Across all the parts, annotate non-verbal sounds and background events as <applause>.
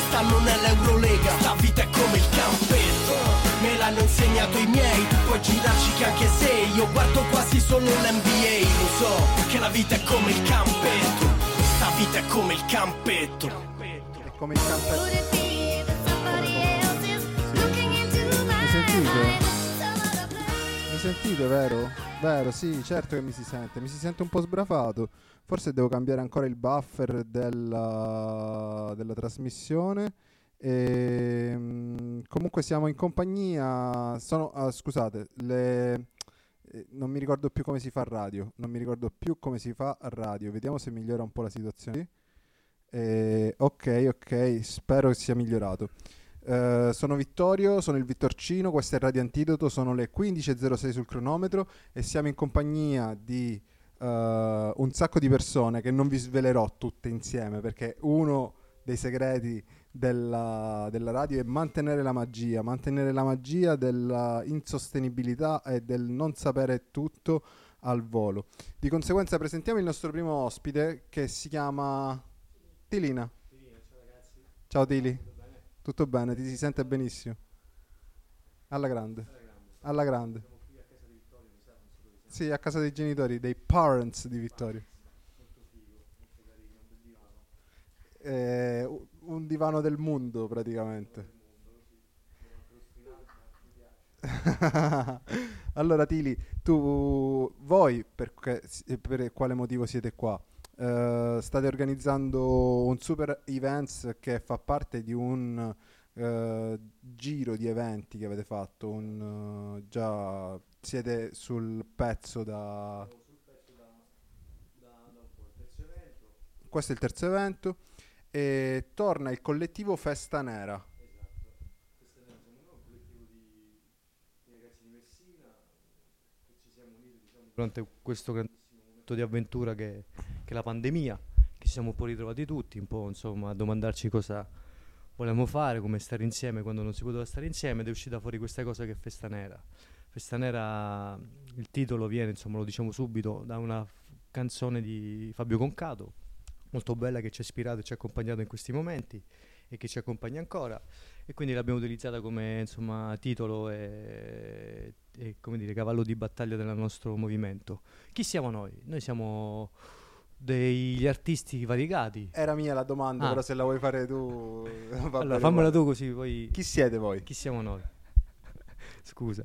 questa non è l'Eurolega. Sta vita è come il campetto. Me l'hanno insegnato i miei. Tu puoi girarci che anche se Io guardo quasi solo l'NBA Lo so che la vita è come il campetto. Sta vita è come il campetto. È come il campetto. My sentite? Mi sentite, vero? Vero, sì, certo che mi si sente. Mi si sente un po' sbrafato. Forse devo cambiare ancora il buffer della, della trasmissione. E, comunque siamo in compagnia. Sono, ah, scusate, le, eh, non mi ricordo più come si fa a radio. Non mi ricordo più come si fa radio. Vediamo se migliora un po' la situazione. Eh, ok, ok, spero che sia migliorato. Eh, sono Vittorio, sono il Vittorcino, questo è Radio Antidoto, sono le 15.06 sul cronometro e siamo in compagnia di eh, un sacco di persone che non vi svelerò tutte insieme perché uno dei segreti della, della radio è mantenere la magia, mantenere la magia della insostenibilità e del non sapere tutto al volo. Di conseguenza presentiamo il nostro primo ospite che si chiama Tilina. Ciao Tili. Tutto bene, ti si sente benissimo. Alla grande. Alla grande. Sì, a casa dei genitori, dei parents di Vittorio. Eh, un divano del mondo praticamente. <laughs> allora Tili, tu, voi per, per quale motivo siete qua? Eh, state organizzando un super events che fa parte di un eh, giro di eventi che avete fatto, un, eh, già siete sul pezzo da... Questo è il terzo evento e torna il collettivo Festa Nera. durante questo grandissimo momento di avventura che, che è la pandemia, che ci siamo un po' ritrovati tutti, un po' insomma a domandarci cosa volevamo fare, come stare insieme quando non si poteva stare insieme ed è uscita fuori questa cosa che è Festa Nera. Festa Nera, il titolo viene, insomma lo diciamo subito, da una f- canzone di Fabio Concato, molto bella che ci ha ispirato e ci ha accompagnato in questi momenti e che ci accompagna ancora e quindi l'abbiamo utilizzata come insomma titolo e, e, come dire cavallo di battaglia del nostro movimento. Chi siamo noi? Noi siamo degli artisti variegati. Era mia la domanda, Ah. però se la vuoi fare tu... <laughs> Allora, fammela uguale. tu così poi Chi siete voi? chi siamo noi? <laughs> Scusa.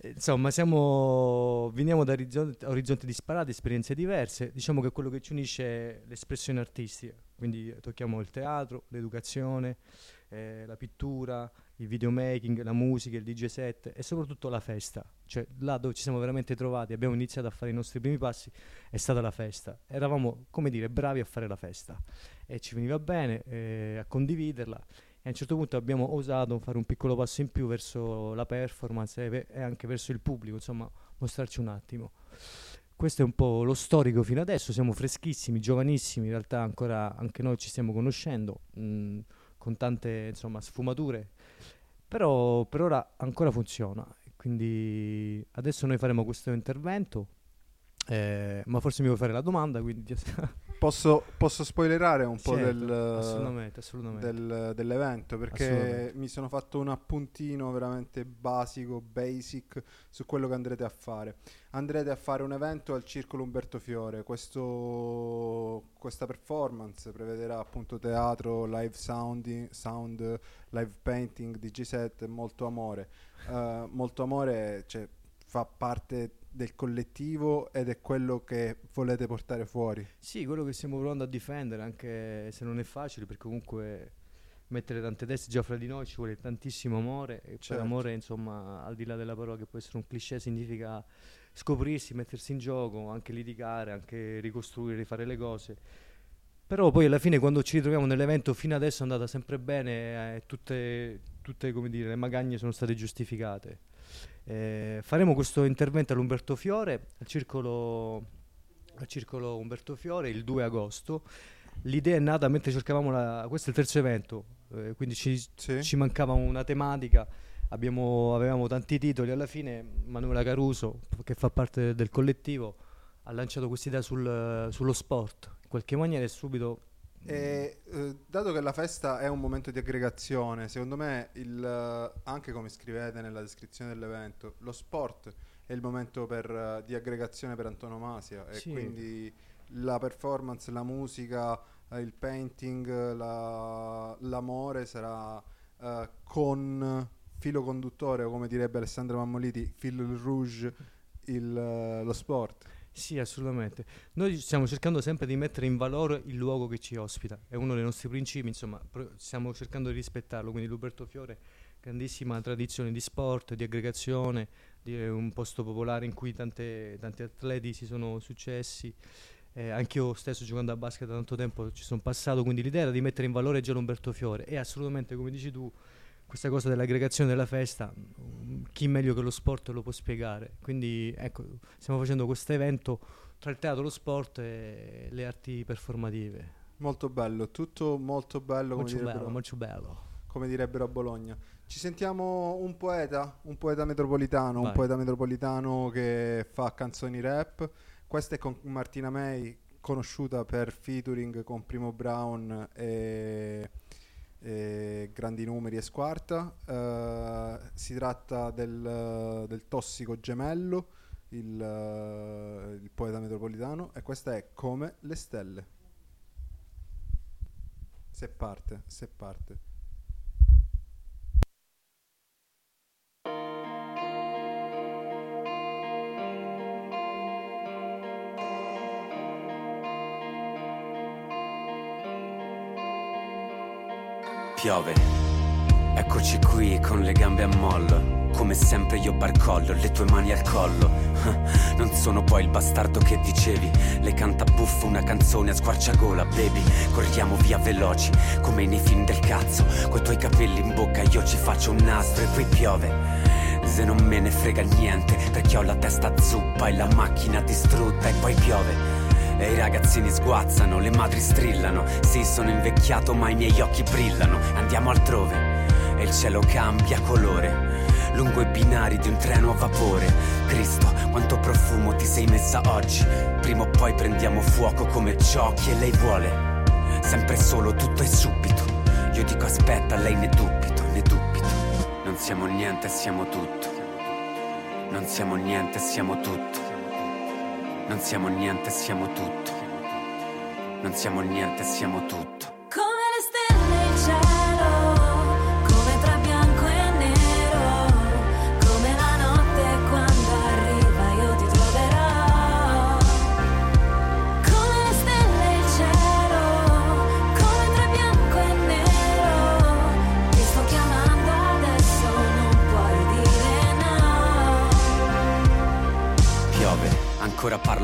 Eh, Insomma, siamo, veniamo da orizzonti, orizzonti disparati, esperienze diverse. Diciamo che quello che ci unisce è l'espressione artistica. Quindi tocchiamo il teatro, l'educazione, eh, la pittura, il videomaking, la musica, il DJ set e soprattutto la festa. Cioè, là dove ci siamo veramente trovati, abbiamo iniziato a fare i nostri primi passi, è stata la festa. Eravamo, come dire, bravi a fare la festa e ci veniva bene eh, a condividerla e a un certo punto abbiamo osato fare un piccolo passo in più verso la performance e, e anche verso il pubblico, insomma, mostrarci un attimo. Questo è un po' lo storico fino adesso, siamo freschissimi, giovanissimi, in realtà ancora anche noi ci stiamo conoscendo, mh, con tante insomma, sfumature, però per ora ancora funziona. Quindi adesso noi faremo questo intervento, eh, ma forse mi vuoi fare la domanda, quindi <laughs> Posso, posso spoilerare un po' Certo, del, assolutamente, assolutamente. del- dell'evento perché Assolutamente. mi sono fatto un appuntino veramente basico, basic su quello che andrete a fare. Andrete a fare un evento al Circolo Umberto Fiore. Questo, questa performance prevederà appunto teatro, live sounding, sound, live painting, DJ set, molto amore. Eh, molto amore cioè, fa parte del collettivo ed è quello che volete portare fuori. Sì, quello che stiamo provando a difendere, anche se non è facile, perché comunque mettere tante teste già fra di noi ci vuole tantissimo amore. E Certo. amore, insomma, al di là della parola che può essere un cliché, significa scoprirsi, mettersi in gioco, anche litigare, anche ricostruire, rifare le cose. Però poi alla fine quando ci ritroviamo nell'evento fino adesso è andata sempre bene, eh, tutte, tutte come dire, le magagne sono state giustificate. Eh, faremo questo intervento all'Umberto Fiore, al circolo, al circolo Umberto Fiore, il 2 agosto. L'idea è nata mentre cercavamo la... questo è il terzo evento, eh, quindi ci, Sì? ci mancava una tematica, abbiamo- avevamo tanti titoli, alla fine Manuela Caruso, che fa parte del collettivo, ha lanciato questa idea sul- sullo sport, in qualche maniera e subito... E, eh, dato che la festa è un momento di aggregazione, secondo me, il, eh, anche come scrivete nella descrizione dell'evento, lo sport è il momento per, eh, di aggregazione per antonomasia e Sì. quindi la performance, la musica, eh, il painting, la- l'amore sarà eh, con filo conduttore o come direbbe Alessandro Mammoliti, fil rouge, il, eh, lo sport. Sì, assolutamente. Noi stiamo cercando sempre di mettere in valore il luogo che ci ospita, è uno dei nostri principi, insomma, pro- stiamo cercando di rispettarlo, quindi l'Uberto Fiore, grandissima tradizione di sport, di aggregazione, di è un posto popolare in cui tante- tanti atleti si sono successi. Eh, anch'io stesso giocando a basket da tanto tempo ci sono passato, quindi l'idea era di mettere in valore già l'Umberto Fiore e assolutamente, come dici tu, questa cosa dell'aggregazione della festa, mm, chi meglio che lo sport lo può spiegare. Quindi ecco, stiamo facendo questo evento tra il teatro, lo sport e le arti performative. Molto bello, tutto molto bello Molto bello, molto bello. come direbbero a Bologna. Ci sentiamo un poeta, un poeta metropolitano, un Vai. poeta metropolitano che fa canzoni rap. Questa è con Martina May, conosciuta per featuring con Primo Brown e, e Grandi Numeri e Squarta. Eh, si tratta del, del Tossico Gemello, il, eh, il poeta metropolitano, e questa è Come le stelle. Se parte, se parte. Piove, eccoci qui con le gambe a mollo. Come sempre io barcollo, le tue mani al collo. <laughs> Non sono poi il bastardo che dicevi. Le canta buffo una canzone a squarciagola, baby. Corriamo via veloci, come nei film del cazzo. Coi tuoi capelli in bocca io ci faccio un nastro e poi piove. Se non me ne frega niente, perché ho la testa zuppa e la macchina distrutta e poi piove. E i ragazzini sguazzano, le madri strillano. Sì, sono invecchiato, ma i miei occhi brillano. Andiamo altrove. E il cielo cambia colore. Lungo i binari di un treno a vapore. Cristo, quanto profumo ti sei messa oggi. Prima o poi prendiamo fuoco come giochi e lei vuole. Sempre solo, tutto è subito. Io dico aspetta, lei ne dubito, ne dubito. Non siamo niente, siamo tutto. Non siamo niente, siamo tutto. Non siamo niente, siamo tutto. Non siamo niente, siamo tutto.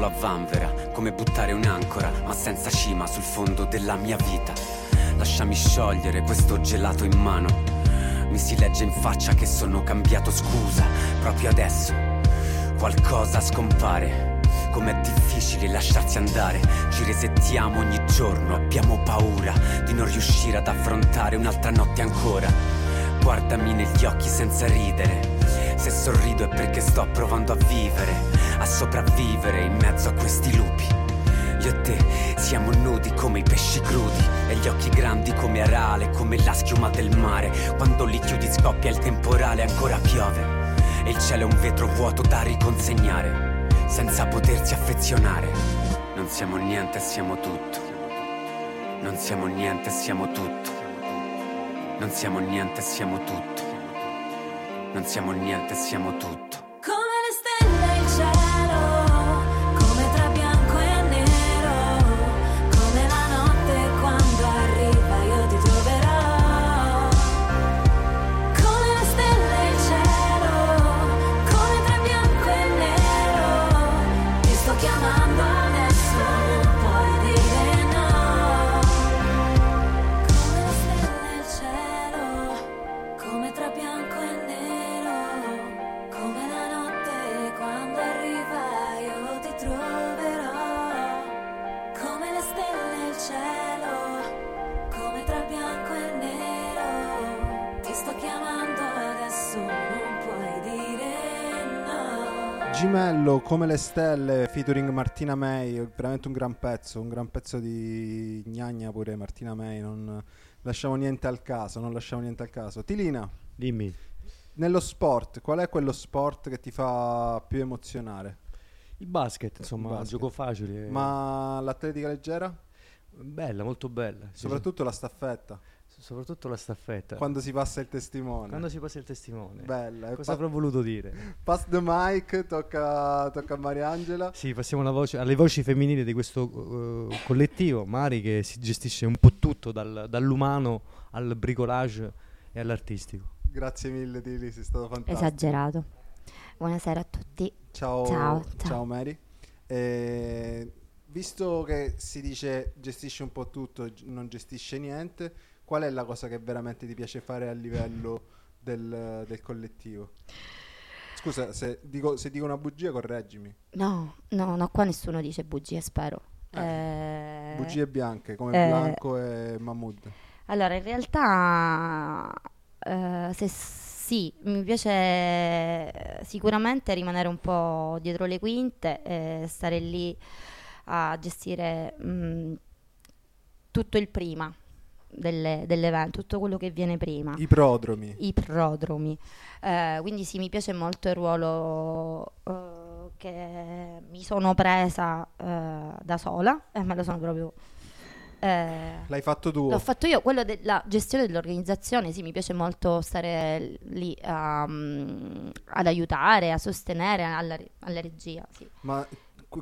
Ancora parlo a vanvera, come buttare un'ancora, ma senza cima sul fondo della mia vita. Lasciami sciogliere questo gelato in mano. Mi si legge in faccia che sono cambiato, scusa, proprio adesso. Qualcosa scompare. Com'è difficile lasciarsi andare. Ci resettiamo ogni giorno, abbiamo paura di non riuscire ad affrontare un'altra notte ancora. Guardami negli occhi senza ridere. Se sorrido è perché sto provando a vivere, a sopravvivere in mezzo a questi lupi. Io e te siamo nudi come i pesci crudi e gli occhi grandi come arale, come la schiuma del mare. Quando li chiudi scoppia il temporale, ancora piove e il cielo è un vetro vuoto da riconsegnare, senza potersi affezionare. Non siamo niente, siamo tutto. Non siamo niente, siamo tutto. Non siamo niente, siamo tutto. Non siamo niente, siamo tutto. Come le stelle featuring Martina May, veramente un gran pezzo, un gran pezzo di gnagna pure Martina May, non lasciamo niente al caso, non lasciamo niente al caso. Tilina, Dimmi. nello sport, qual è quello sport che ti fa più emozionare? Il basket, insomma, Il basket. gioco facile. Ma l'atletica leggera? Bella, molto bella. Sì, Soprattutto la staffetta. Soprattutto la staffetta. quando si passa il testimone. Quando si passa il testimone. Bella. e Cosa pa- avrò voluto dire? pass the mic, tocca, tocca a Mariangela. Sì, passiamo alla voce- alle voci femminili di questo eh, collettivo. Mari che si gestisce un po' tutto, dal- dall'umano al bricolage e all'artistico. Grazie mille Tili, sei stato fantastico. Esagerato. Buonasera a tutti. Ciao, Ciao, ciao. ciao. Mary. Eh, visto che si dice gestisce un po' tutto, non gestisce niente, qual è la cosa che veramente ti piace fare a livello del, del collettivo? Scusa, se dico, se dico una bugia, correggimi. No, no, no, qua nessuno dice bugie, spero. Eh, Eh, Bugie bianche come eh, Blanco e Mahmood. Allora, in realtà, eh, se sì, mi piace sicuramente rimanere un po' dietro le quinte e stare lì a gestire mm, tutto il prima delle- dell'evento, tutto quello che viene prima. I prodromi. i prodromi. Eh, quindi sì, mi piace molto il ruolo eh, che mi sono presa eh, da sola e me lo sono proprio... eh, L'hai fatto tu? L'ho fatto io, quello della gestione dell'organizzazione, sì, mi piace molto stare lì mm, ad aiutare, a sostenere alla, alla regia, sì. Ma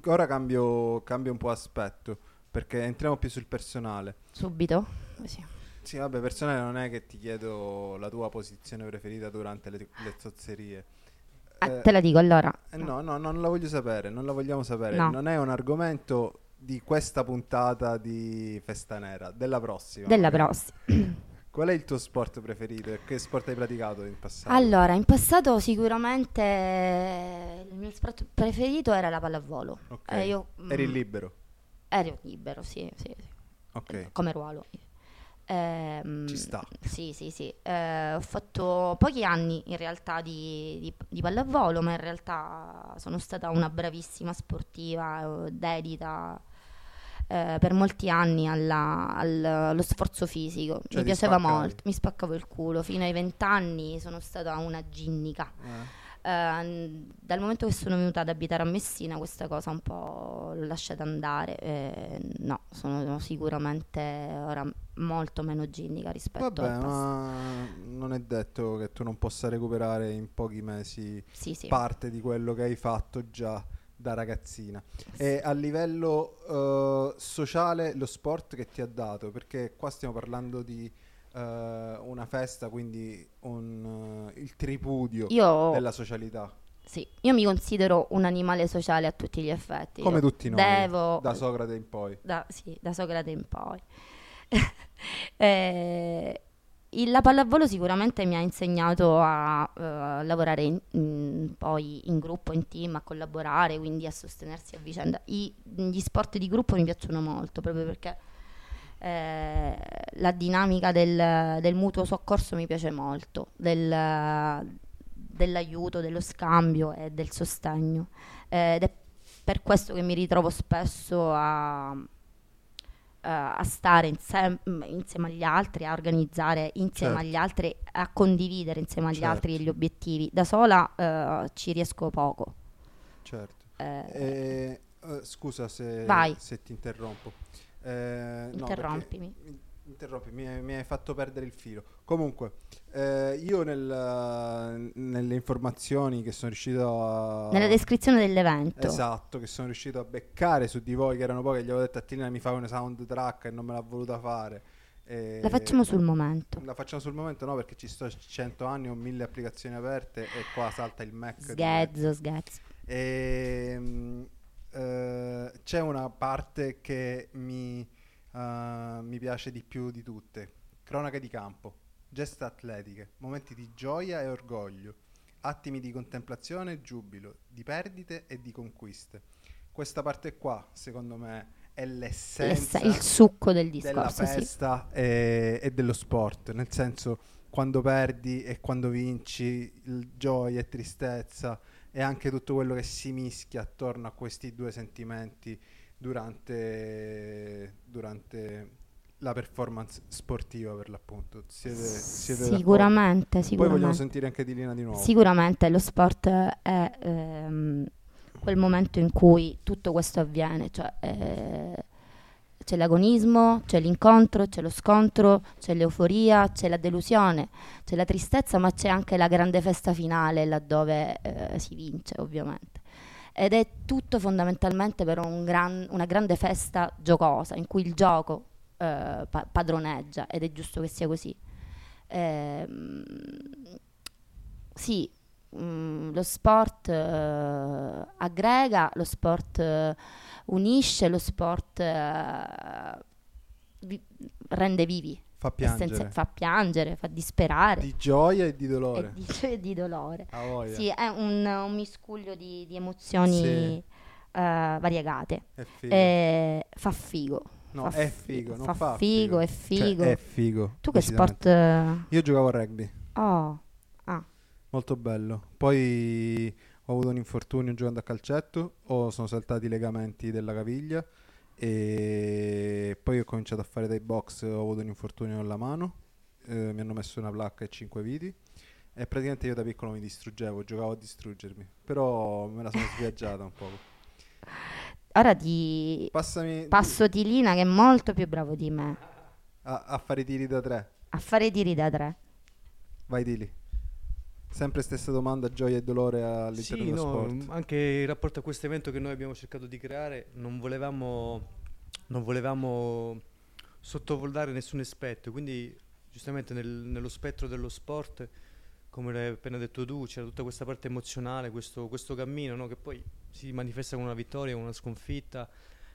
ora cambio, cambio un po' aspetto, perché entriamo più sul personale. Subito? Sì. Sì, vabbè, personale non è che ti chiedo la tua posizione preferita durante le, le zozzerie. Ah, Eh, te la dico allora. eh, no, no, non la voglio sapere, non la vogliamo sapere. No. Non è un argomento di questa puntata di Festa Nera, della prossima. Della prossima. <coughs> Qual è il tuo sport preferito e che sport hai praticato in passato? Allora, in passato sicuramente il mio sport preferito era la pallavolo. Ok. Eh, io, Eri mm, libero. Ero libero, sì, sì, sì. Ok. come ruolo. Ehm, Ci sta. Sì, sì, sì. Eh, ho fatto pochi anni in realtà di, di- di pallavolo, ma in realtà sono stata una bravissima sportiva, eh, dedita eh, per molti anni alla- al- allo sforzo fisico. Cioè, mi piaceva spaccavi? molto, mi spaccavo il culo. Fino ai vent'anni sono stata una ginnica. Eh. Eh, dal momento che sono venuta ad abitare a Messina questa cosa un po' l'ho lasciata andare eh, no, sono sicuramente ora molto meno ginnica rispetto Vabbè, al passato ma non è detto che tu non possa recuperare in pochi mesi sì, sì. parte di quello che hai fatto già da ragazzina. E a livello eh, sociale lo sport che ti ha dato, perché qua stiamo parlando di eh, una festa, quindi un, eh, il tripudio io, della socialità, sì, io mi considero un animale sociale a tutti gli effetti come Io tutti noi, devo da Socrate in poi. da, sì, da Socrate in poi. <laughs> Eh, la pallavolo sicuramente mi ha insegnato a eh, lavorare in- in- poi in gruppo, in team, a collaborare, quindi a sostenersi a vicenda. I- gli sport di gruppo mi piacciono molto proprio perché eh, la dinamica del, del mutuo soccorso mi piace molto, del- dell'aiuto, dello scambio e del sostegno. Eh, ed è per questo che mi ritrovo spesso a, a stare insem- insieme agli altri, a organizzare insieme Certo. agli altri, a condividere insieme agli Certo. altri gli obiettivi. Da sola eh, ci riesco poco. Certo. Eh, eh, scusa se, se ti interrompo. Eh, no, Interrompimi. perché- mi- interrompi, mi hai, mi hai fatto perdere il filo. Comunque, eh, io nel- nelle informazioni che sono riuscito a... Nella descrizione dell'evento. Esatto, che sono riuscito a beccare su di voi, che erano pochi, gli avevo detto a Tina mi fa una soundtrack e non me l'ha voluta fare. E- La facciamo sul momento. La facciamo sul momento no, perché ci sto 100 anni, ho mille applicazioni aperte e qua salta il Mac. Sghezzo, sghezzo. Ehm, eh, c'è una parte che mi, eh, mi piace di più di tutte. Cronache di campo, gesta atletiche, momenti di gioia e orgoglio, attimi di contemplazione e giubilo, di perdite e di conquiste. Questa parte qua, secondo me, è l'essenza Il succo del della discorso, sì. festa e, e dello sport, nel senso quando perdi e quando vinci, gioia e tristezza e anche tutto quello che si mischia attorno a questi due sentimenti durante, durante la performance sportiva per l'appunto. Siete, siete d'accordo? Sicuramente, Poi vogliamo sicuramente. sentire anche di Lina di nuovo. Sicuramente lo sport è ehm, quel momento in cui tutto questo avviene, cioè eh, c'è l'agonismo, c'è l'incontro, c'è lo scontro, c'è l'euforia, c'è la delusione, c'è la tristezza, ma c'è anche la grande festa finale laddove eh, si vince, ovviamente. Ed è tutto fondamentalmente per un gran- una grande festa giocosa, in cui il gioco eh, pa- padroneggia, ed è giusto che sia così. Ehm, sì, mm, lo sport eh, aggrega, lo sport eh, unisce, lo sport eh, vi- rende vivi, Fa piangere. fa piangere, fa disperare Di gioia e di e dolore. di, e di dolore. Sì, è un, un miscuglio di, di emozioni Sì. eh, variegate. Figo. Eh, fa figo. no, fa è fi- figo, non fa fa figo, è Cioè, figo. è figo. tu che sport... Io giocavo a rugby, Oh, molto bello. Poi ho avuto un infortunio giocando a calcetto, o sono saltati i legamenti della caviglia e poi ho cominciato a fare dai box, ho avuto un infortunio alla mano, eh, mi hanno messo una placca e cinque viti e praticamente io da piccolo mi distruggevo, giocavo a distruggermi, però me la sono sviaggiata un poco. ora ti Passami passo Tilina che è molto più bravo di me a, a fare i tiri da tre, a fare tiri da tre. vai Tili. Sempre stessa domanda, gioia e dolore all'interno Sì, dello no, sport. anche in rapporto a questo evento che noi abbiamo cercato di creare, non volevamo, non volevamo sottovalutare nessun aspetto, quindi giustamente nel- nello spettro dello sport, come l'hai appena detto tu, c'era tutta questa parte emozionale, questo, questo cammino no, che poi si manifesta con una vittoria, con una sconfitta,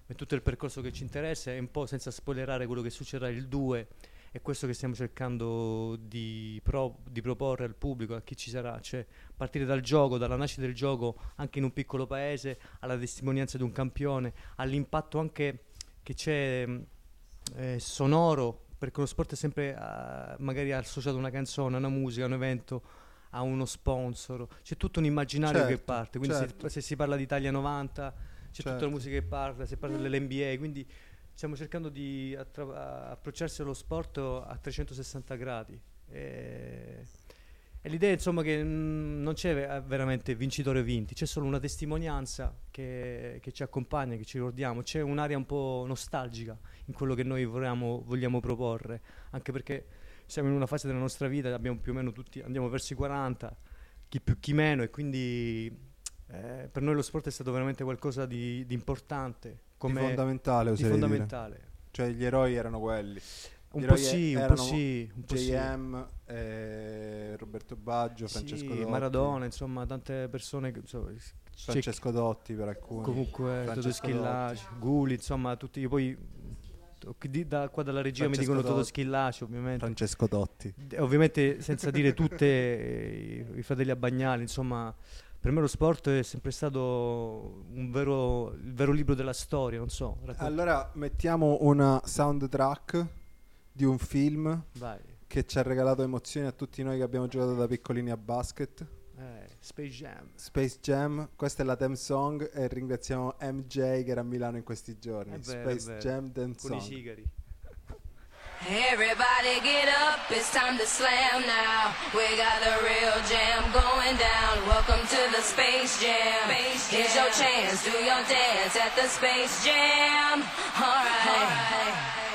e tutto il percorso che ci interessa e un po' senza spoilerare quello che succederà il 2 è questo che stiamo cercando di, pro- di proporre al pubblico, a chi ci sarà, cioè partire dal gioco, dalla nascita del gioco anche in un piccolo paese, alla testimonianza di un campione, all'impatto anche che c'è eh, sonoro, perché lo sport è sempre ah, magari associato a una canzone, a una musica, a un evento, a uno sponsor, c'è tutto un immaginario che Certo, parte, quindi certo. se, se si parla di Italia 90 c'è tutta Certo. la musica che parla, si parla dell'NBA, quindi stiamo cercando di attra- approcciarsi allo sport a 360 gradi. E, e l'idea insomma che mm, non c'è ve- veramente vincitore o vinti, c'è solo una testimonianza che, che ci accompagna, che ci ricordiamo, c'è un'area un po' nostalgica in quello che noi vogliamo, vogliamo proporre, anche perché siamo in una fase della nostra vita, abbiamo più o meno tutti, andiamo verso i 40, chi più chi meno e quindi eh, per noi lo sport è stato veramente qualcosa di, di importante, Di come fondamentale, di oserei dire. fondamentale. Cioè gli eroi erano quelli. Un po' sì, un po' sì, un po' sì. JM, eh, Roberto Baggio, Francesco Sì, Dotti. Maradona, insomma, tante persone insomma, c'è Francesco Dotti per alcuni. comunque Toto Francesco Schillaci, Guli, insomma, tutti io poi di- da, qua dalla regia mi Francesco dicono Toto. Schillaci, ovviamente. Francesco Dotti. E ovviamente senza dire tutte eh, i, i fratelli Abbagnali, insomma, per me lo sport è sempre stato un vero, il vero libro della storia, non so, racconta- Allora mettiamo una soundtrack di un film vai. che ci ha regalato emozioni a tutti noi che abbiamo giocato da piccolini a basket. Eh, Space Jam. Space Jam, questa è la theme song e ringraziamo MJ che era a Milano in questi giorni. È è Space vero. Jam theme Con i sigari. Everybody get up, it's time to slam now. We got the real jam going down. Welcome to the Space Jam. space Here's your chance, do your dance at the Space Jam. Alright. Come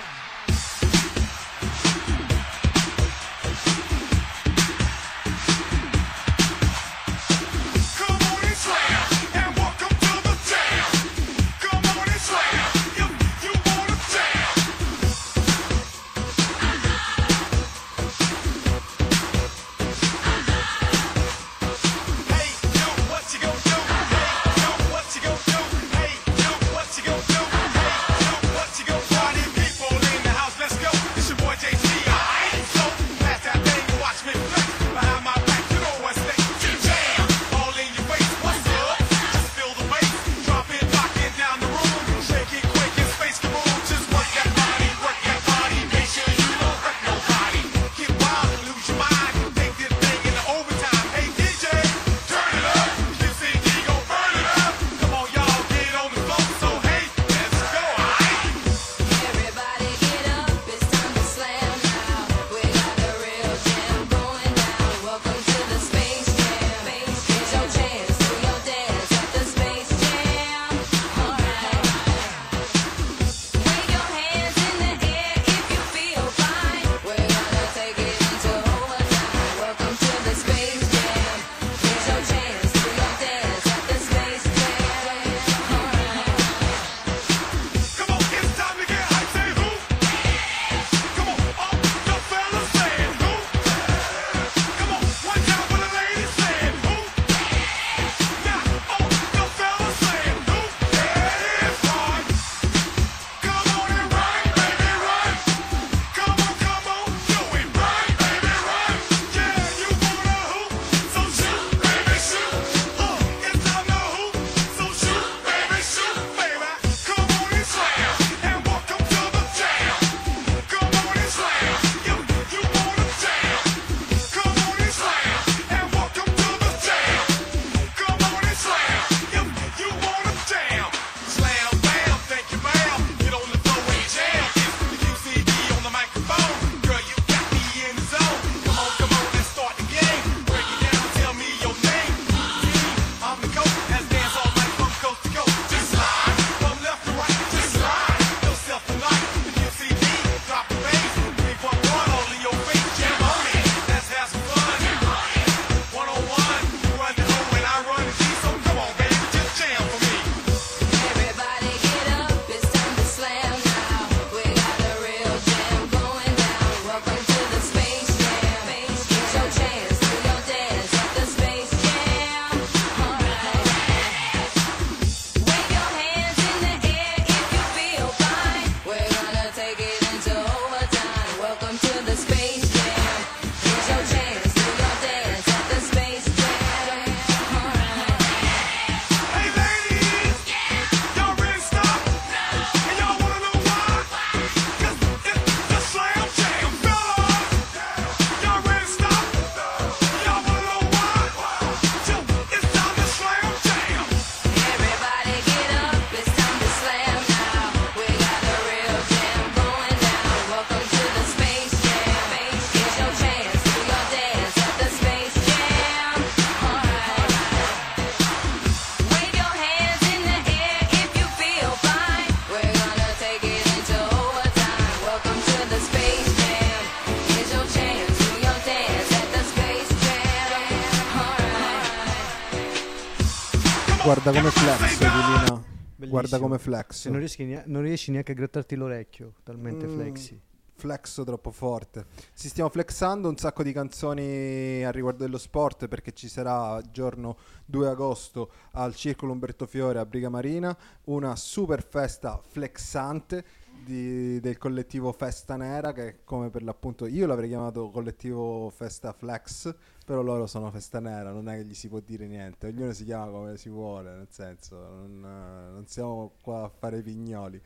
Bellissimo. come flex. Non riesci, ne- non riesci neanche a grattarti l'orecchio, talmente Mm. flexi. Flex troppo forte. Ci stiamo flexando un sacco di canzoni a riguardo dello sport perché ci sarà giorno 2 agosto al Circolo Umberto Fiore a Briga Marina una super festa flexante di- del collettivo Festa Nera che come per l'appunto io l'avrei chiamato collettivo Festa Flex però loro sono Festa Nera non è che gli si può dire niente ognuno si chiama come si vuole nel senso non, non siamo qua a fare i pignoli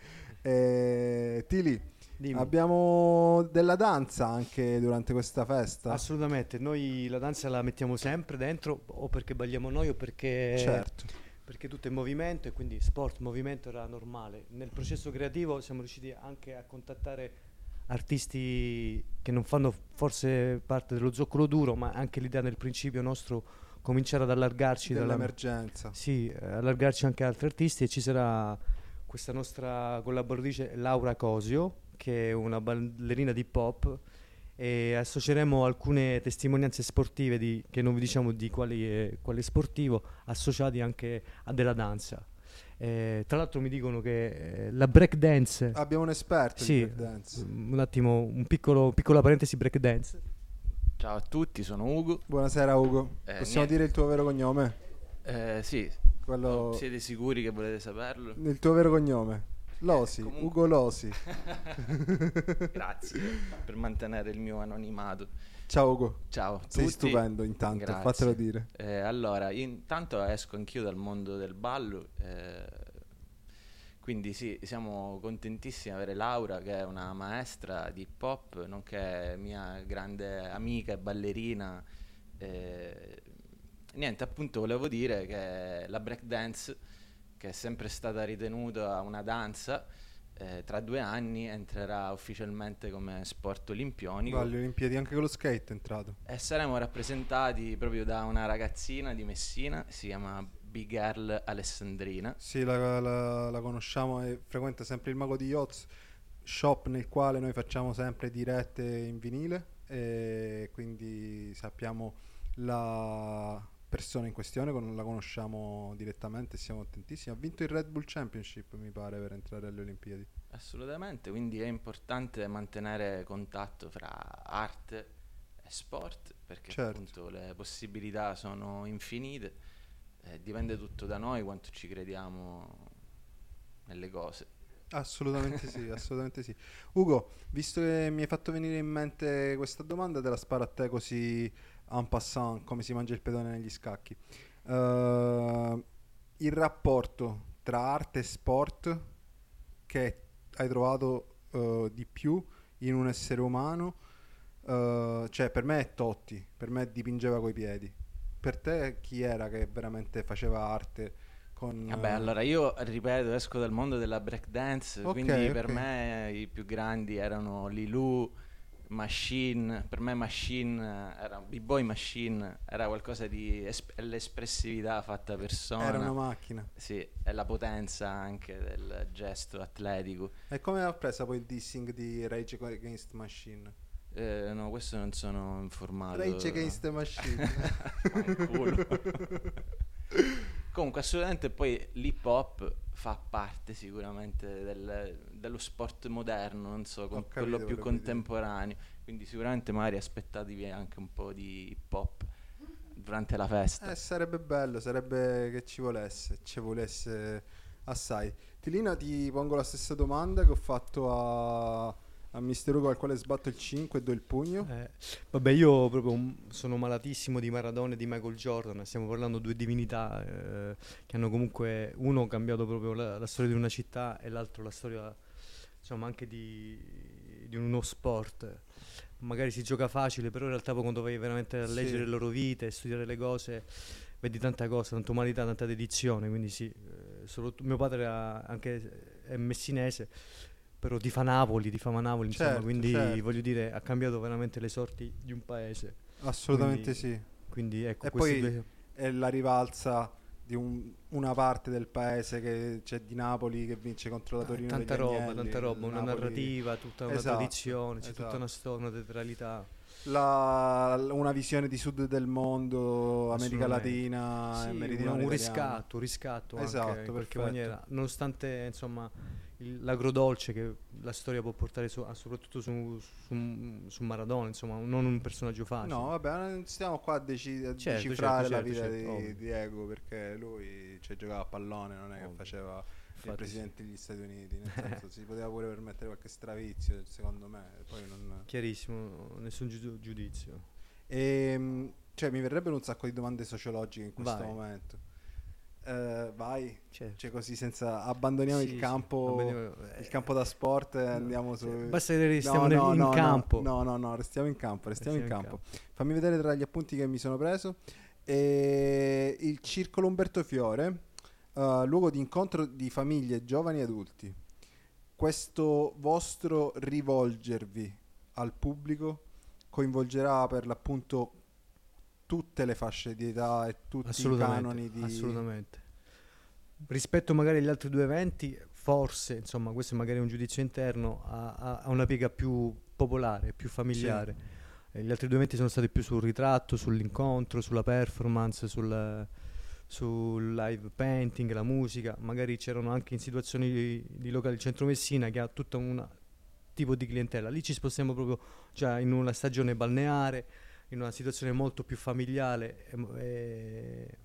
e, Tili Dimmi. Abbiamo della danza anche durante questa festa. Assolutamente, noi la danza la mettiamo sempre dentro o perché balliamo noi o perché, certo. perché tutto è movimento e quindi sport, movimento era normale. Nel processo creativo siamo riusciti anche a contattare artisti che non fanno forse parte dello zoccolo duro, ma anche l'idea nel principio nostro cominciare ad allargarci dalla, Dell'emergenza. Sì, allargarci anche a altri artisti e ci sarà questa nostra collaboratrice Laura Cosio, che è una ballerina di hip hop e associeremo alcune testimonianze sportive di- che non vi diciamo di quali è, quale sportivo, associati anche a della danza. Eh, tra l'altro mi dicono che eh, la break dance, Abbiamo un esperto sì, di breakdance. un attimo, un piccolo, piccola parentesi break dance. Ciao a tutti, sono Ugo. Buonasera Ugo. Eh, Possiamo niente. dire il tuo vero cognome? Eh, sì, Quello... siete sicuri che volete saperlo? Il tuo vero cognome? Losi, comunque- Ugo Losi. <laughs> Grazie per mantenere il mio anonimato. Ciao Ugo. Ciao Sei tutti. stupendo intanto, Grazie. fatelo dire. Eh, allora, intanto esco anch'io dal mondo del ballo, eh, quindi sì, siamo contentissimi di avere Laura che è una maestra di hip hop, nonché mia grande amica e ballerina. eh, niente, appunto volevo dire che la breakdance, che è sempre stata ritenuta una danza, eh, tra due anni entrerà ufficialmente come sport olimpionico. Alle Olimpiadi anche con lo skate è entrato. E saremo rappresentati proprio da una ragazzina di Messina, si chiama Big Girl Alessandrina. Sì, la, la- la conosciamo e frequenta sempre il Mago di Yachts, shop nel quale noi facciamo sempre dirette in vinile e quindi sappiamo la persona in questione, con- la conosciamo direttamente, siamo contentissimi. Ha vinto il Red Bull Championship, mi pare, per entrare alle Olimpiadi. Assolutamente, quindi è importante mantenere contatto fra arte e sport, perché Certo. appunto le possibilità sono infinite, eh, dipende tutto da noi quanto ci crediamo nelle cose. Assolutamente sì, <laughs> assolutamente sì. Ugo, visto che mi hai fatto venire in mente questa domanda, te la sparo a te così en passant, come si mangia il pedone negli scacchi. Eh, il rapporto tra arte e sport che hai trovato eh, di più in un essere umano, eh, cioè per me è Totti, per me dipingeva coi piedi. Per te chi era che veramente faceva arte con... Vabbè, eh, allora io ripeto, esco dal mondo della breakdance, Ok, quindi per ok. me i più grandi erano Lilu, Machine, per me Machine era B-Boy Machine, era qualcosa di es- l'espressività fatta persona. Era una macchina. Sì, e la potenza anche del gesto atletico. E come ha presa poi il dissing di Rage Against Machine? Eh, no, questo non sono informato. Rage Against Machine. <laughs> <laughs> Comunque, assolutamente poi l'hip hop fa parte sicuramente del- dello sport moderno, non so, con capito quello più contemporaneo. Quindi sicuramente magari aspettatevi anche un po' di hip hop durante la festa. Eh, sarebbe bello, sarebbe che ci volesse, ci volesse assai. Tilina, ti pongo la stessa domanda che ho fatto a, a Mister Ugo al quale sbatto il 5 e do il pugno. Eh, vabbè, io proprio sono malatissimo di Maradona e di Michael Jordan. Stiamo parlando di due divinità eh, che hanno comunque uno cambiato proprio la, la storia di una città e l'altro la storia, diciamo, anche di, di uno sport. Magari si gioca facile, però in realtà poi quando vai veramente a Sì. leggere le loro vite e studiare le cose, vedi tanta cosa, tanta umanità, tanta dedizione. Quindi sì, eh, soprattutto- mio padre ha- anche è messinese, però tifa Napoli, tifa Napoli, insomma, Certo, quindi certo. voglio dire, ha cambiato veramente le sorti di un paese. Assolutamente quindi- sì. Quindi ecco, E poi due... è la rivalsa di un- una parte del paese che c'è di Napoli che vince contro la Torino tanta roba, Agnelli, tanta roba, una Napoli- narrativa, tutta una Esatto, tradizione, c'è tutta esatto. una storia, una teatralità. La- una visione di sud del mondo, America. Latina, Sì, un, un riscatto, un riscatto Esatto, anche in qualche perfetto. maniera, nonostante insomma l'agrodolce che la storia può portare su- ah, soprattutto su, su, su Maradona, insomma, non un personaggio facile. No, vabbè, non stiamo qua a, deci- a Certo, decifrare certo, la certo, vita certo, di. Diego perché lui cioè, giocava a pallone, non è che Ovvio. faceva il Infatti presidente degli Stati Uniti, nel <laughs> senso si poteva pure permettere qualche stravizio, secondo me. Poi non... Chiarissimo, nessun giu- giudizio. Ehm, cioè, mi verrebbero un sacco di domande sociologiche in questo Vai. momento. Eh, vai, Certo. cioè così senza abbandoniamo Sì, il sì, campo, abbandoniamo- il campo da sport e andiamo su. Basta che restiamo No, nel- no, in no, no, campo. No, no, no, restiamo in campo, restiamo, in Restiamo in campo. Fammi vedere tra gli appunti che mi sono preso. E il Circolo Umberto Fiore, eh, luogo di incontro di famiglie, giovani e adulti. Questo vostro rivolgervi al pubblico coinvolgerà per l'appunto tutte le fasce di età e tutti i canoni di... assolutamente. Rispetto magari agli altri due eventi, forse, insomma, questo è magari un giudizio interno, ha, ha- una piega più popolare, più familiare. Eh, Gli altri due eventi sono stati più sul ritratto, sull'incontro, sulla performance, sul, sul live painting, la musica. Magari c'erano anche in situazioni di, di locali centro Messina che ha tutta un tipo di clientela. Lì ci spostiamo proprio già in una stagione balneare, in una situazione molto più familiare. e- e-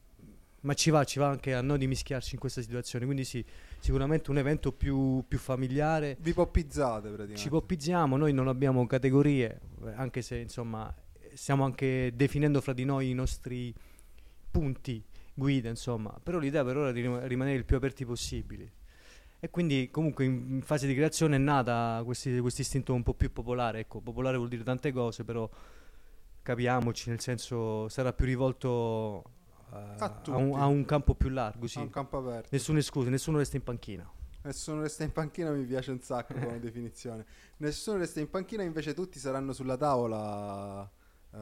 ma ci va, ci va anche a noi di mischiarci in questa situazione. Quindi sì, sicuramente un evento più, più familiare. Vi poppizzate praticamente. Ci poppizziamo, noi non abbiamo categorie, anche se insomma stiamo anche definendo fra di noi i nostri punti guida, insomma. Però l'idea per ora è di rim- rimanere il più aperti possibili. E quindi comunque in, in fase di creazione è nata questo istinto un po' più popolare. Ecco, popolare vuol dire tante cose, però capiamoci, nel senso sarà più rivolto eh, A a, un, a un campo più largo, sì. A un campo aperto. Nessuno escluso, nessuno resta in panchina. Nessuno resta in panchina mi piace un sacco come <laughs> definizione. Nessuno resta in panchina, invece tutti saranno sulla tavola eh,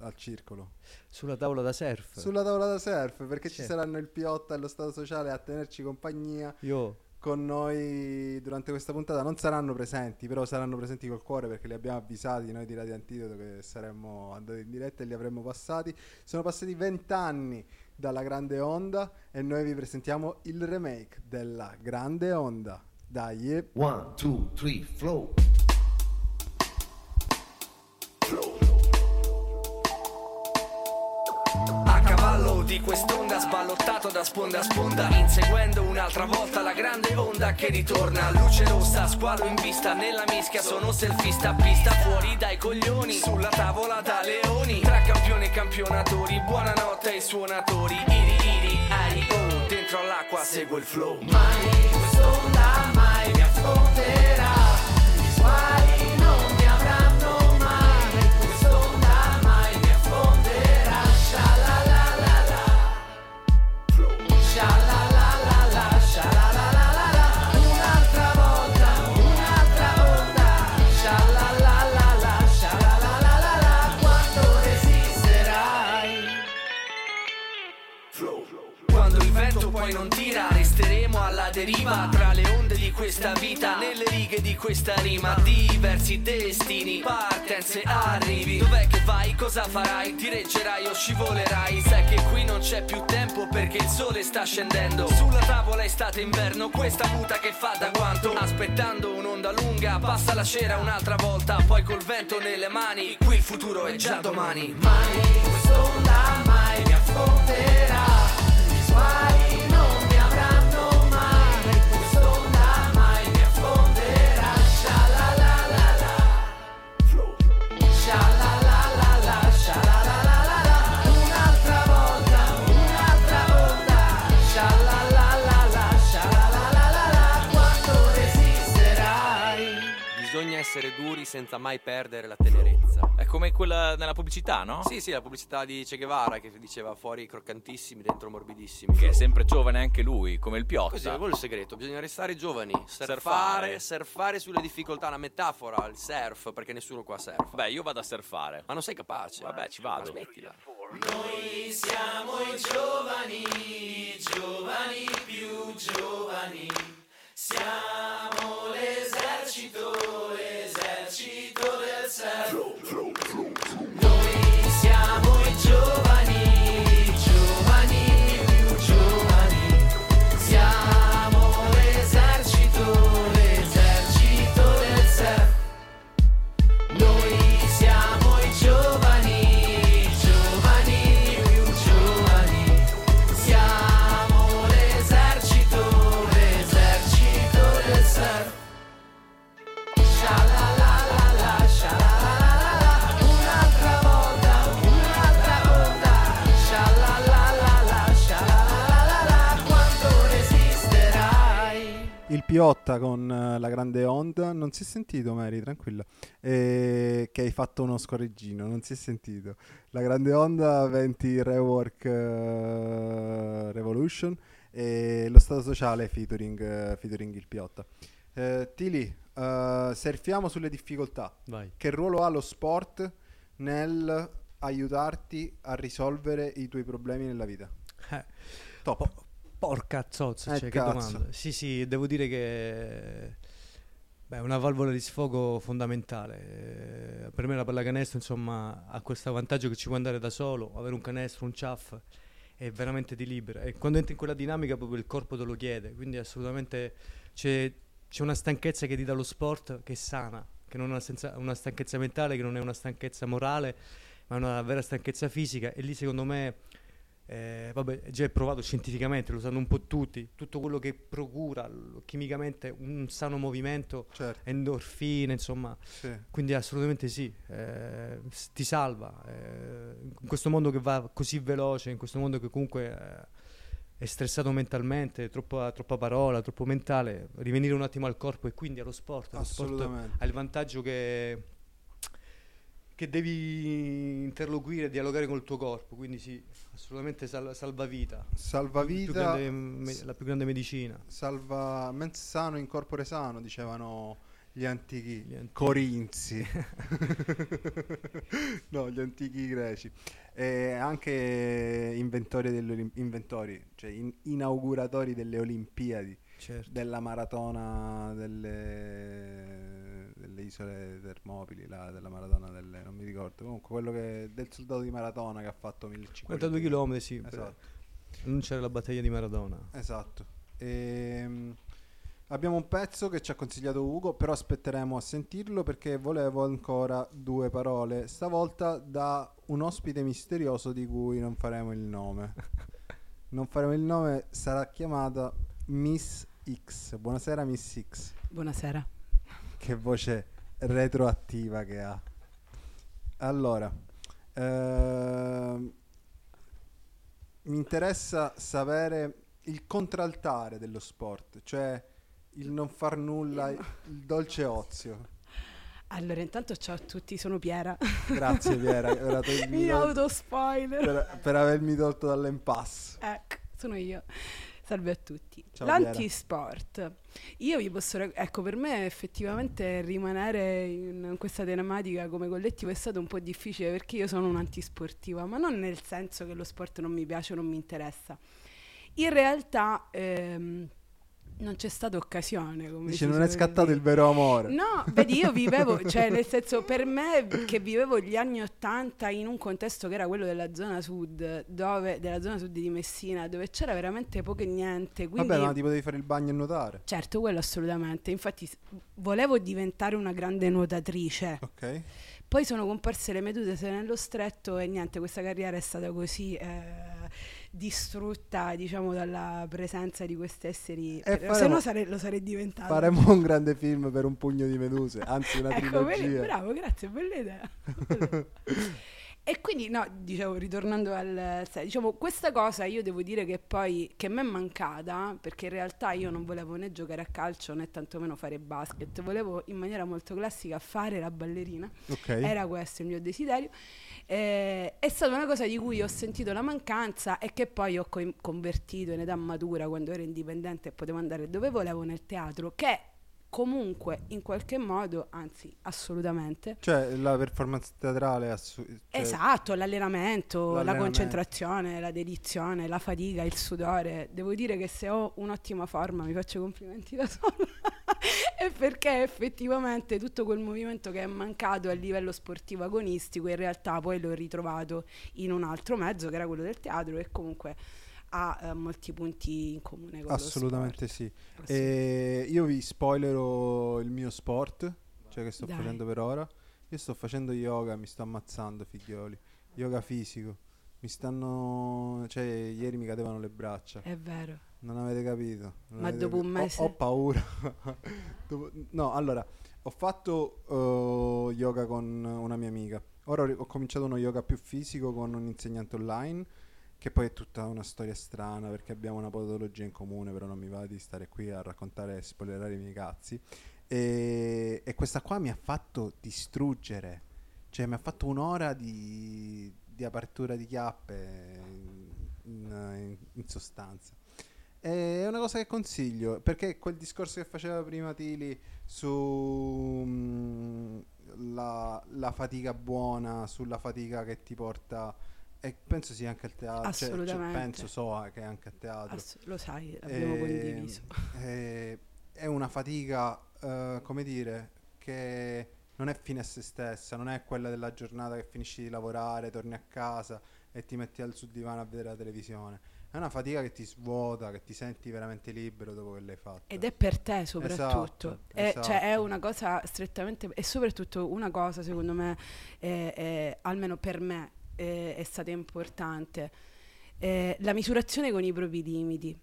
al circolo. Sulla tavola da surf. Sulla tavola da surf, perché ci Certo. saranno il Piotta e lo Stato Sociale a tenerci compagnia Io con noi durante questa puntata. Non saranno presenti, però saranno presenti col cuore perché li abbiamo avvisati noi di Radio Antidoto che saremmo andati in diretta e li avremmo passati. Sono passati vent'anni dalla Grande Onda e noi vi presentiamo il remake della Grande Onda. Dai, One, two, three, flow. Di quest'onda sballottato da sponda a sponda Inseguendo un'altra volta la grande onda che ritorna. Luce rossa, squalo in vista Nella mischia sono selfista Pista fuori dai coglioni Sulla tavola da leoni. Tra campioni e campionatori Buonanotte ai suonatori Iri iri, ai oh Dentro all'acqua seguo il flow. Mai deriva tra le onde di questa vita, nelle righe di questa rima, diversi destini, partenze, arrivi. Dov'è che vai? Cosa farai? Ti reggerai o scivolerai? Sai che qui non c'è più tempo perché il sole sta scendendo. Sulla tavola estate inverno, questa muta che fa da guanto. Aspettando un'onda lunga, passa la cera un'altra volta, poi col vento nelle mani, qui il futuro è già domani. Mai quest'onda mai mi affonderà. Essere duri senza mai perdere la tenerezza. È come quella nella pubblicità, no? Sì, sì, la pubblicità di Che Guevara che diceva fuori croccantissimi, dentro morbidissimi. Che è sempre giovane anche lui, come il Piotta. Così, quello è il segreto, bisogna restare giovani, surfare, Surfare. surfare sulle difficoltà, una metafora, il surf, perché nessuno qua surfa. Beh, io vado a surfare. Ma non sei capace? Vabbè, ci vado. Ma smettila. Noi siamo i giovani, i giovani più giovani. Siamo l'esercito, l'esercito del surf. Noi siamo i giovani, Piotta con eh, la grande onda, non si è sentito Mary, tranquilla, Eh, che hai fatto uno scorreggino, non si è sentito. La grande onda 20 Rework eh, Revolution e lo Stato Sociale featuring, eh, featuring il Piotta. Eh, Tili, surfiamo sulle difficoltà. Vai. Che ruolo ha lo sport nel aiutarti a risolvere i tuoi problemi nella vita? Eh, Top. Porca zozza, Eh, cioè, che domanda. Sì, sì, devo dire che beh, è una valvola di sfogo fondamentale. Eh, per me la pallacanestro, insomma, ha questo vantaggio che ci può andare da solo, avere un canestro, un ciaff, è veramente ti libera. E quando entri in quella dinamica proprio il corpo te lo chiede, quindi assolutamente c'è, c'è una stanchezza che ti dà lo sport che è sana, che non è una, senza- una stanchezza mentale, che non è una stanchezza morale, ma è una vera stanchezza fisica e lì secondo me eh, vabbè, già è provato scientificamente, lo sanno un po' tutti, tutto quello che procura chimicamente un sano movimento, Certo. endorfine, insomma, Sì. quindi assolutamente sì, eh, ti salva. eh, in questo mondo che va così veloce, in questo mondo che comunque eh, è stressato mentalmente, troppa, troppa parola, troppo mentale, rivenire un attimo al corpo e quindi allo sport. Lo sport ha il vantaggio che, che devi interloquire, dialogare col tuo corpo, quindi sì, assolutamente sal- salvavita. Salvavita, grande me- la più grande medicina. salva mens sano in corpore sano, dicevano gli antichi, Gli antichi. corinzi. <laughs> no, gli antichi greci. E anche inventori delle Olim- inventori, cioè in- inauguratori delle Olimpiadi, Certo. della maratona delle, delle isole Termopili, là, della maratona delle, non mi ricordo, comunque quello che del soldato di maratona che ha fatto 1500 42 km, sì. Esatto. Annunciare la battaglia di Maradona. Esatto. Ehm, abbiamo un pezzo che ci ha consigliato Ugo, però aspetteremo a sentirlo perché volevo ancora due parole, stavolta da un ospite misterioso di cui non faremo il nome. <laughs> Non faremo il nome, sarà chiamata Miss X. Buonasera Miss X. Buonasera. Che voce retroattiva che ha. Allora, ehm, mi interessa sapere il contraltare dello sport, cioè il non far nulla, il dolce ozio. Allora, intanto ciao a tutti, sono Piera. Grazie Piera, tol- <laughs> autospoiler. per, per avermi tolto dall'impasse. Ecco, sono io. Salve a tutti. Ciao. L'antisport. Io vi posso... ra- Ecco, per me effettivamente rimanere in questa tematica come collettivo è stato un po' difficile perché io sono un'antisportiva, ma non nel senso che lo sport non mi piace o non mi interessa. In realtà ehm, non c'è stata occasione. Come Dice non è scattato dire. il vero amore. No, vedi, io <laughs> vivevo, cioè nel senso per me che vivevo gli anni Ottanta in un contesto che era quello della zona sud, dove, della zona sud di Messina, dove c'era veramente poco e niente. Quindi, Vabbè, ma ti potevi fare il bagno e nuotare. certo, quello assolutamente. Infatti volevo diventare una grande nuotatrice. Ok. Poi sono comparse le meduse nello stretto e niente, questa carriera è stata così eh, distrutta, diciamo, dalla presenza di questi esseri. Se no sare- lo sarei diventato. Faremo un grande film per un pugno di meduse, anzi una <laughs> Ecco, trilogia. bravo, grazie, bella idea. E quindi, no, dicevo, ritornando al diciamo, questa cosa io devo dire che poi, che mi è mancata, perché in realtà io non volevo né giocare a calcio né tantomeno fare basket, volevo in maniera molto classica fare la ballerina, Ok. era questo il mio desiderio. Eh, è stata una cosa di cui ho sentito la mancanza e che poi ho co- convertito in età matura quando ero indipendente e potevo andare dove volevo nel teatro, che comunque in qualche modo, anzi assolutamente, Cioè, la performance teatrale assu- cioè, Esatto, l'allenamento, la L'allenamento. concentrazione, la dedizione, la fatica, il sudore. Devo dire che se ho un'ottima forma mi faccio complimenti da sola. <laughs> e perché effettivamente tutto quel movimento che è mancato a livello sportivo agonistico in realtà poi l'ho ritrovato in un altro mezzo che era quello del teatro e comunque ha eh, molti punti in comune con Assolutamente sì. sport. E io vi spoilerò il mio sport, cioè che sto Dai. facendo per ora. Io sto facendo yoga, mi sto ammazzando, figlioli. Yoga fisico. Mi stanno... Cioè, ieri mi cadevano le braccia. È vero. Non avete capito. Non Ma avete dopo un capi- ho- mese? Ho, paura. <laughs> Dopo- No, allora, ho fatto eh, yoga con una mia amica. Ora ho cominciato uno yoga più fisico con un insegnante online, che poi è tutta una storia strana perché abbiamo una patologia in comune, però non mi va di stare qui a raccontare e spoilerare i miei cazzi. E, e questa qua mi ha fatto distruggere. Cioè, mi ha fatto un'ora di, di apertura di chiappe in- in- in sostanza. È una cosa che consiglio perché quel discorso che faceva prima Tili su mm, la, la fatica buona, sulla fatica che ti porta, e penso sia anche al teatro. cioè- cioè Assolutamente. penso, so eh, che è anche al teatro. Ass- lo sai, l'abbiamo Ehm, condiviso. <laughs> eh, è una fatica, eh, come dire, che non è fine a se stessa, non è quella della giornata che finisci di lavorare, torni a casa e ti metti al sul divano a vedere la televisione. È una fatica che ti svuota, che ti senti veramente libero dopo che l'hai fatta. Ed è per te soprattutto. Esatto, È, Cioè è esatto. una cosa strettamente... E soprattutto una cosa secondo me, è- è- almeno per me, è, è stata importante. è la misurazione con i propri limiti.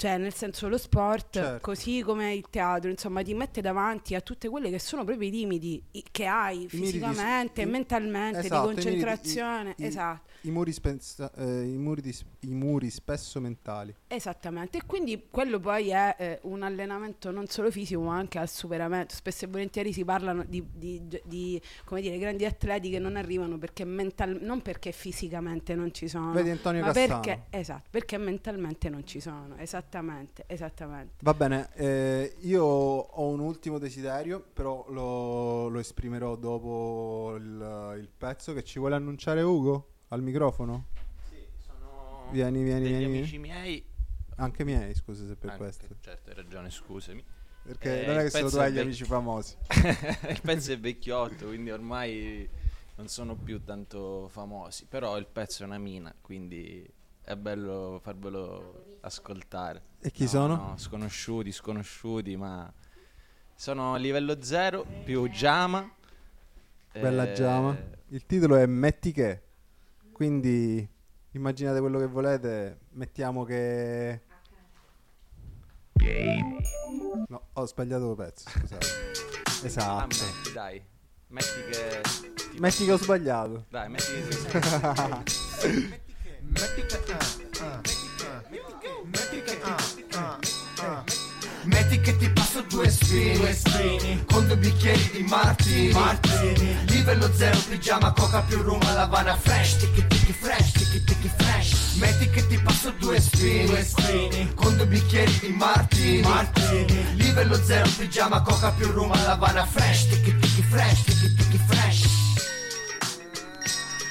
Cioè, nel senso, lo sport, Certo. così come il teatro, insomma, ti mette davanti a tutte quelle che sono proprio i limiti che hai di- fisicamente, i- mentalmente, esatto, di i- concentrazione. i- esatto. I muri, spensa- eh, i muri di i muri spesso mentali. Esattamente, e quindi quello poi è eh, un allenamento non solo fisico ma anche al superamento. Spesso e volentieri si parlano di, di- di, come dire, grandi atleti che non arrivano perché mental- non perché fisicamente non ci sono, Vedi Antonio ma Cassano. perché, esatto, perché mentalmente non ci sono. Esattamente, esattamente. Va bene, eh, io ho un ultimo desiderio, però lo, lo esprimerò dopo il, il pezzo che ci vuole annunciare Ugo al microfono. Sono Vieni, vieni, degli vieni. amici miei. Anche miei, scusa se per Anche- questo. Certo, hai ragione, scusami. Perché Eh, non è che solo pezzo tu hai gli vec- amici famosi. <laughs> il pezzo è vecchiotto, quindi ormai non sono più tanto famosi. Però il pezzo è una mina, quindi è bello farvelo ascoltare. E chi No, sono? no, sconosciuti, sconosciuti, ma sono a livello zero più Jama. Bella eh, Giama. Il titolo è Metti che. Quindi immaginate quello che volete. Mettiamo che. No, ho sbagliato pezzo, scusate. <laughs> Esatto. Ammetti, dai. Metti che. ti- Metti che ho sbagliato. Dai, metti che. <laughs> Metti che ah, ah, ti passo due spini, con due bicchieri di martini, livello zero pigiama coca più rum alla Havana fresh. Tiki tiki fresh tiki tiki fresh. Metti che ti passo due spini, con due bicchieri di martini, livello zero pigiama coca più rum alla Havana fresh. Tiki tiki fresh tiki tiki fresh.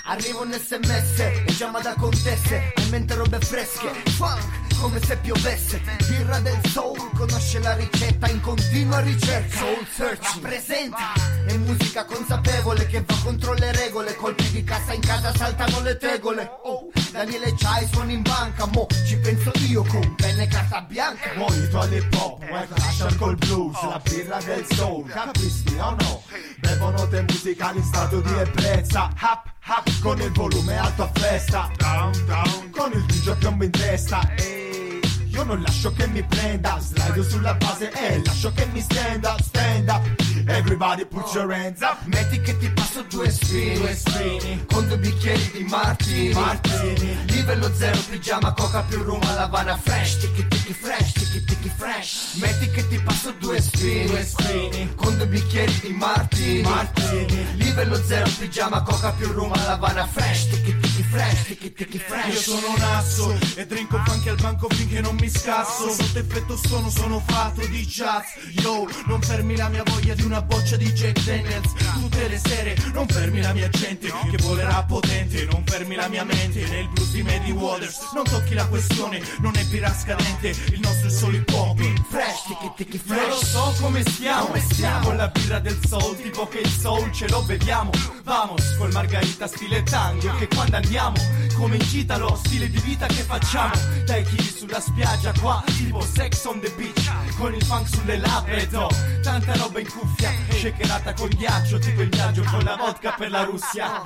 Arrivo un sms e giamma da contesse in mente robe fresche. Funk come se piovesse. Birra del soul Conosce la ricetta in continua ricerca. Soul search Rappresenta E musica consapevole che va contro le regole. Colpi di cassa in casa saltano le tegole. Oh Daniele Chai suona in banca. Mo ci penso io con penne carta bianca. Mojito all'hip hop, white Russian col blues La birra del soul, capisti o no? Bevo note musicali in stato di ebbrezza. Hap hap con il volume alto a festa. Down down. Con il DJ a piombo in testa. Ehi, Io non lascio che mi prenda Slido sulla base e lascio che mi stand up Stand up Everybody put your hands up. Metti che ti passo due spini, Due spini. Con due bicchieri di martini, Martini. Livello zero, pigiama, coca più rum Lavana fresh, tiki tiki fresh, tiki tiki fresh. Metti che ti passo due spini, Due spini. Con due bicchieri di martini, Martini. Livello zero, pigiama, coca più rum Lavana fresh, tiki tiki fresh, tiki tiki fresh. Io sono un asso e drinco anche al banco finché non mi scasso Sotto effetto sono, sono fatto di jazz. Yo, non fermi la mia voglia di una boccia di Jack Daniels. Tutte le sere, non fermi la mia gente che volerà potente. Non fermi la mia mente nel blues di Muddy Waters. Non tocchi la questione, non è birra scadente Il nostro è solo hip hop Fresh, tiki tiki Io lo fresh so come stiamo, Come stiamo? Con la birra del soul, tipo che il soul ce lo beviamo. Vamos, col margarita stile tango Che quando andiamo, come in gita lo stile di vita che facciamo. Dai chili sulla spiaggia qua, tipo sex on the beach Con il funk sulle labbra e do Tanta roba in cuffia, shakerata col ghiaccio Tipo il viaggio con la vodka per la Russia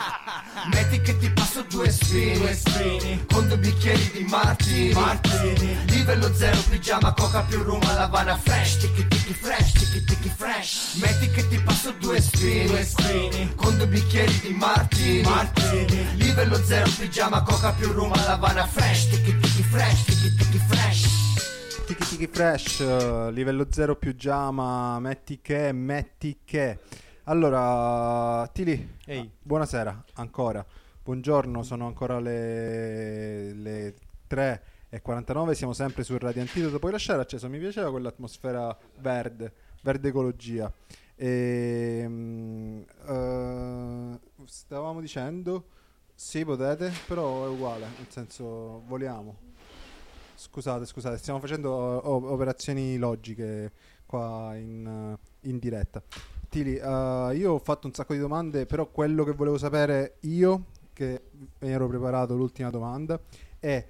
Metti che ti passo due spini, Due spini. Con due bicchieri di martini, Martini. Livello zero, pigiama, coca più rum Lavana fresh, tiki tiki fresh, tiki tiki fresh Metti che ti passo due spini, Due spini. Con due bicchieri di martini, Martini. Livello zero, pigiama, coca più rum Lavana fresh, tiki tiki fresh, tiki tiki fresh Tiki Tiki Fresh, eh, livello 0 più Giama, metti che, metti che. Allora, Tili, Ehi. buonasera ancora. Buongiorno, sono ancora le, le 3 e 49, siamo sempre su Radio Antidoto. Puoi lasciare acceso, mi piaceva quell'atmosfera verde, verde ecologia. E, mm, eh, stavamo dicendo, sì potete, però è uguale, nel senso voliamo. Scusate, scusate, stiamo facendo o- operazioni logiche qua in, eh, in diretta. Tili, eh, io ho fatto un sacco di domande, però quello che volevo sapere io, che mi ero preparato l'ultima domanda, è,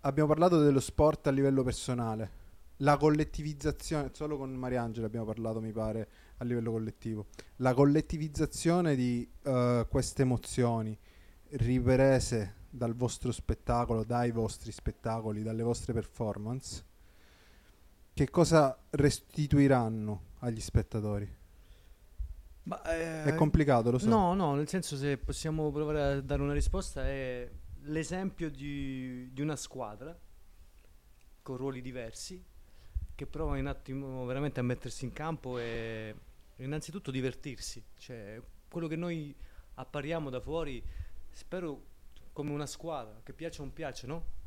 abbiamo parlato dello sport a livello personale, la collettivizzazione, solo con Mariangela abbiamo parlato mi pare a livello collettivo, la collettivizzazione di eh, queste emozioni riprese dal vostro spettacolo, dai vostri spettacoli, dalle vostre performance, che cosa restituiranno agli spettatori? Ma, eh, È complicato, lo so. No, no, nel senso se possiamo provare a dare una risposta è l'esempio di, di una squadra con ruoli diversi che prova un attimo veramente a mettersi in campo e innanzitutto divertirsi. Cioè, quello che noi appariamo da fuori, spero come una squadra, che piace o non piace, no?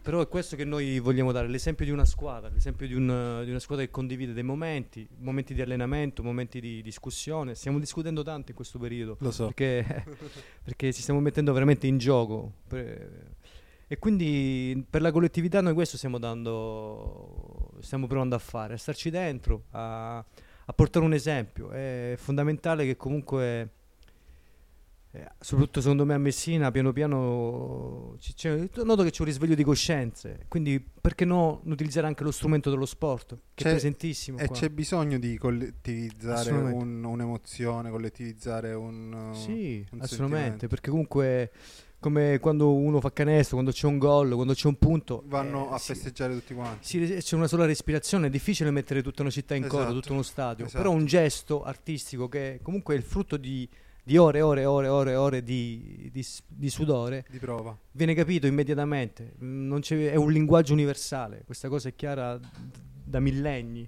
Però è questo che noi vogliamo dare, l'esempio di una squadra, l'esempio di, un- di una squadra che condivide dei momenti, momenti di allenamento, momenti di discussione. Stiamo discutendo tanto in questo periodo. Lo so. Perché, <laughs> perché ci stiamo mettendo veramente in gioco. E quindi per la collettività noi questo stiamo dando, stiamo provando a fare, a starci dentro, a, a portare un esempio. È fondamentale che comunque eh, soprattutto secondo me a Messina piano piano ci- c'è- noto che c'è un risveglio di coscienze quindi perché no utilizzare anche lo strumento dello sport che C'è- è presentissimo E qua. c'è bisogno di collettivizzare un- un'emozione, collettivizzare un, sì un assolutamente perché comunque come quando uno fa canestro quando c'è un gol quando c'è un punto Vanno eh, a festeggiare tutti quanti. sì, c'è una sola respirazione è difficile mettere tutta una città in coro Esatto, tutto uno stadio esatto. però un gesto artistico che comunque è il frutto di, di ore e ore e ore e ore, ore di, di di sudore Di prova. viene capito immediatamente, mm, non c'è- è un linguaggio universale, questa cosa è chiara da millenni.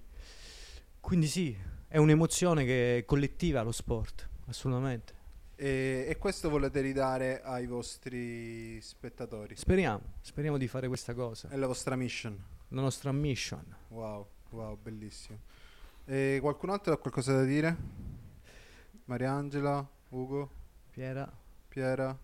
Quindi sì, è un'emozione che è collettiva lo sport, assolutamente. E, e questo volete ridare ai vostri spettatori? Speriamo, speriamo di fare questa cosa. È la vostra mission. La nostra mission. Wow, wow, bellissimo. E qualcun altro ha qualcosa da dire? Mariangela, Ugo, Piera. Piera?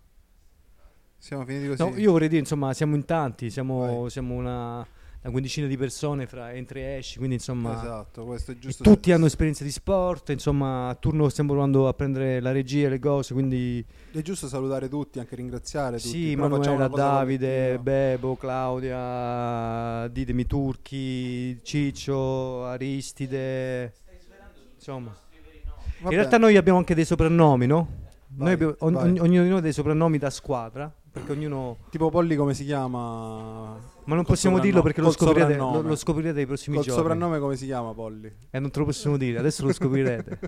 Siamo finiti così? No, io vorrei dire, insomma, siamo in tanti, siamo, siamo una, una quindicina di persone fra entri e esci, quindi insomma... Esatto, questo è e giusto. tutti hanno esperienze di sport, insomma, a turno stiamo provando a prendere la regia, le cose, quindi... È giusto salutare tutti, anche ringraziare tutti. Sì, però Manuela, Davide. Bebo, Claudia, Ditemi Turchi, Ciccio, Aristide, insomma. Vabbè. In realtà noi abbiamo anche dei soprannomi, no? Vai, Noi abbiamo- vai. ogn- ognuno di noi ha dei soprannomi da squadra, perché ognuno... Tipo Polli come si chiama? Ma non Col possiamo dirlo perché lo scoprirete, lo, lo scoprirete nei prossimi Col giorni. soprannome come si chiama Polli? E non te lo possiamo dire, adesso lo scoprirete.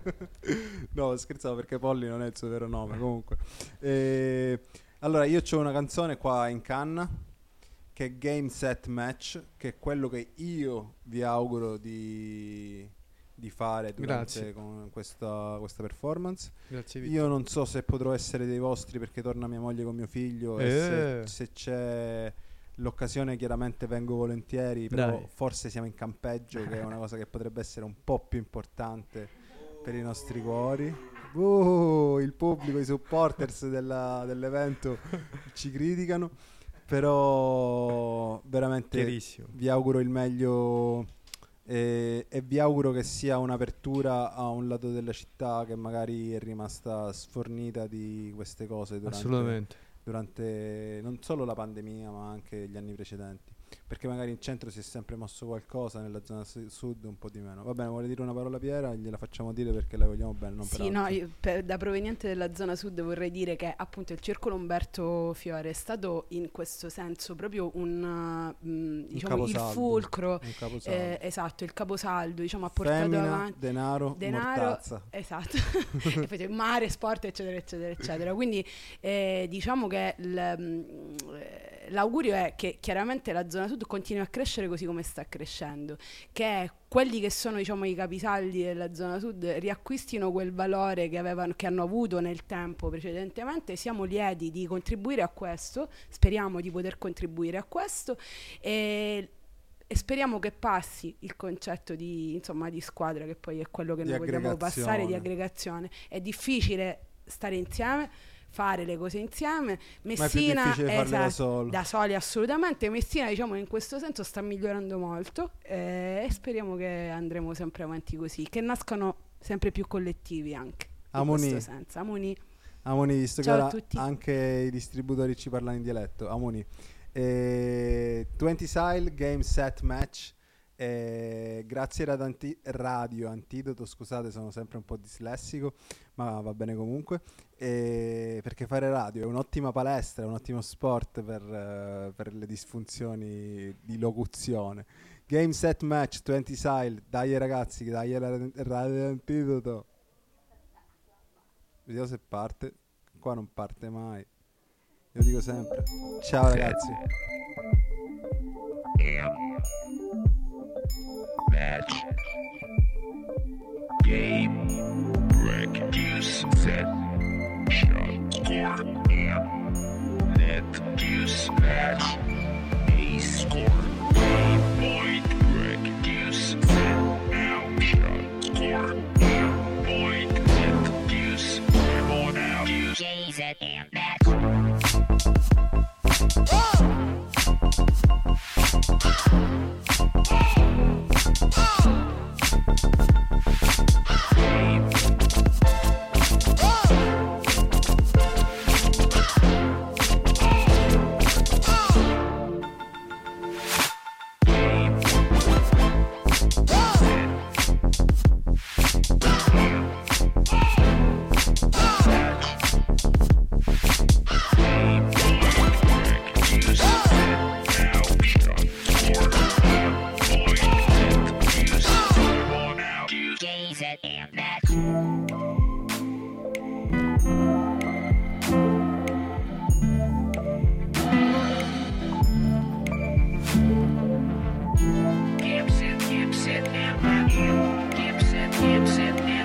<laughs> no, scherzavo perché Polli non è il suo vero nome. Comunque, Eh, allora io ho una canzone qua in canna che è Game Set Match, che è quello che io vi auguro di, di fare durante questa, questa performance. Grazie Io non so se potrò essere dei vostri perché torna mia moglie con mio figlio e se, Eh. se c'è l'occasione chiaramente vengo volentieri, però Dai. forse siamo in campeggio che è una cosa che potrebbe essere un po' più importante per i nostri cuori. Uh, il pubblico, i supporters della- dell'evento ci criticano, però veramente vi auguro il meglio e, e vi auguro che sia un'apertura a un lato della città che magari è rimasta sfornita di queste cose durante, durante non solo la pandemia ma anche gli anni precedenti. Perché magari in centro si è sempre mosso qualcosa, nella zona su- sud un po' di meno. Va bene, vuole dire una parola Piera? Gliela facciamo dire perché la vogliamo bene, non Sì, no, io per- da proveniente della zona sud vorrei dire che appunto il Circolo Umberto Fiore è stato in questo senso proprio un, mh, diciamo, il caposaldo, fulcro, un caposaldo. eh, esatto, il caposaldo, diciamo, ha portato Femmina, avanti denaro, mortazza. esatto, <laughs> E mare, sport, eccetera, eccetera, eccetera. Quindi eh, diciamo che il, mm, eh, l'augurio è che chiaramente la zona sud continui a crescere così come sta crescendo, che quelli che sono diciamo, i capisaldi della zona sud riacquistino quel valore che, avevano, che hanno avuto nel tempo precedentemente. Siamo lieti di contribuire a questo, speriamo di poter contribuire a questo e, e speriamo che passi il concetto di, insomma, di squadra, che poi è quello che Di noi vogliamo passare, di aggregazione. aggregazione. È difficile stare insieme, fare le cose insieme. Ma è più Messina farle da esatto, solo. da soli assolutamente. Messina, diciamo, in questo senso sta migliorando molto eh, e speriamo che andremo sempre avanti così, che nascano sempre più collettivi anche. Amoni. Amoni. Amoni, visto Ciao che ora tutti. anche i distributori ci parlano in dialetto. Amoni. Eh, 20 Sile Game Set Match. Eh, grazie ad Anti- Radio Antidoto, scusate, sono sempre un po' dislessico, ma va bene comunque. Eh, perché fare radio è un'ottima palestra, è un ottimo sport per, eh, per le disfunzioni di locuzione. Game Set Match 20 Sile, dai ragazzi, dai la- Radio Antidoto. Vediamo se parte. Qua non parte mai. Io dico sempre. Ciao ragazzi. Gibson, Gibson, Gibson.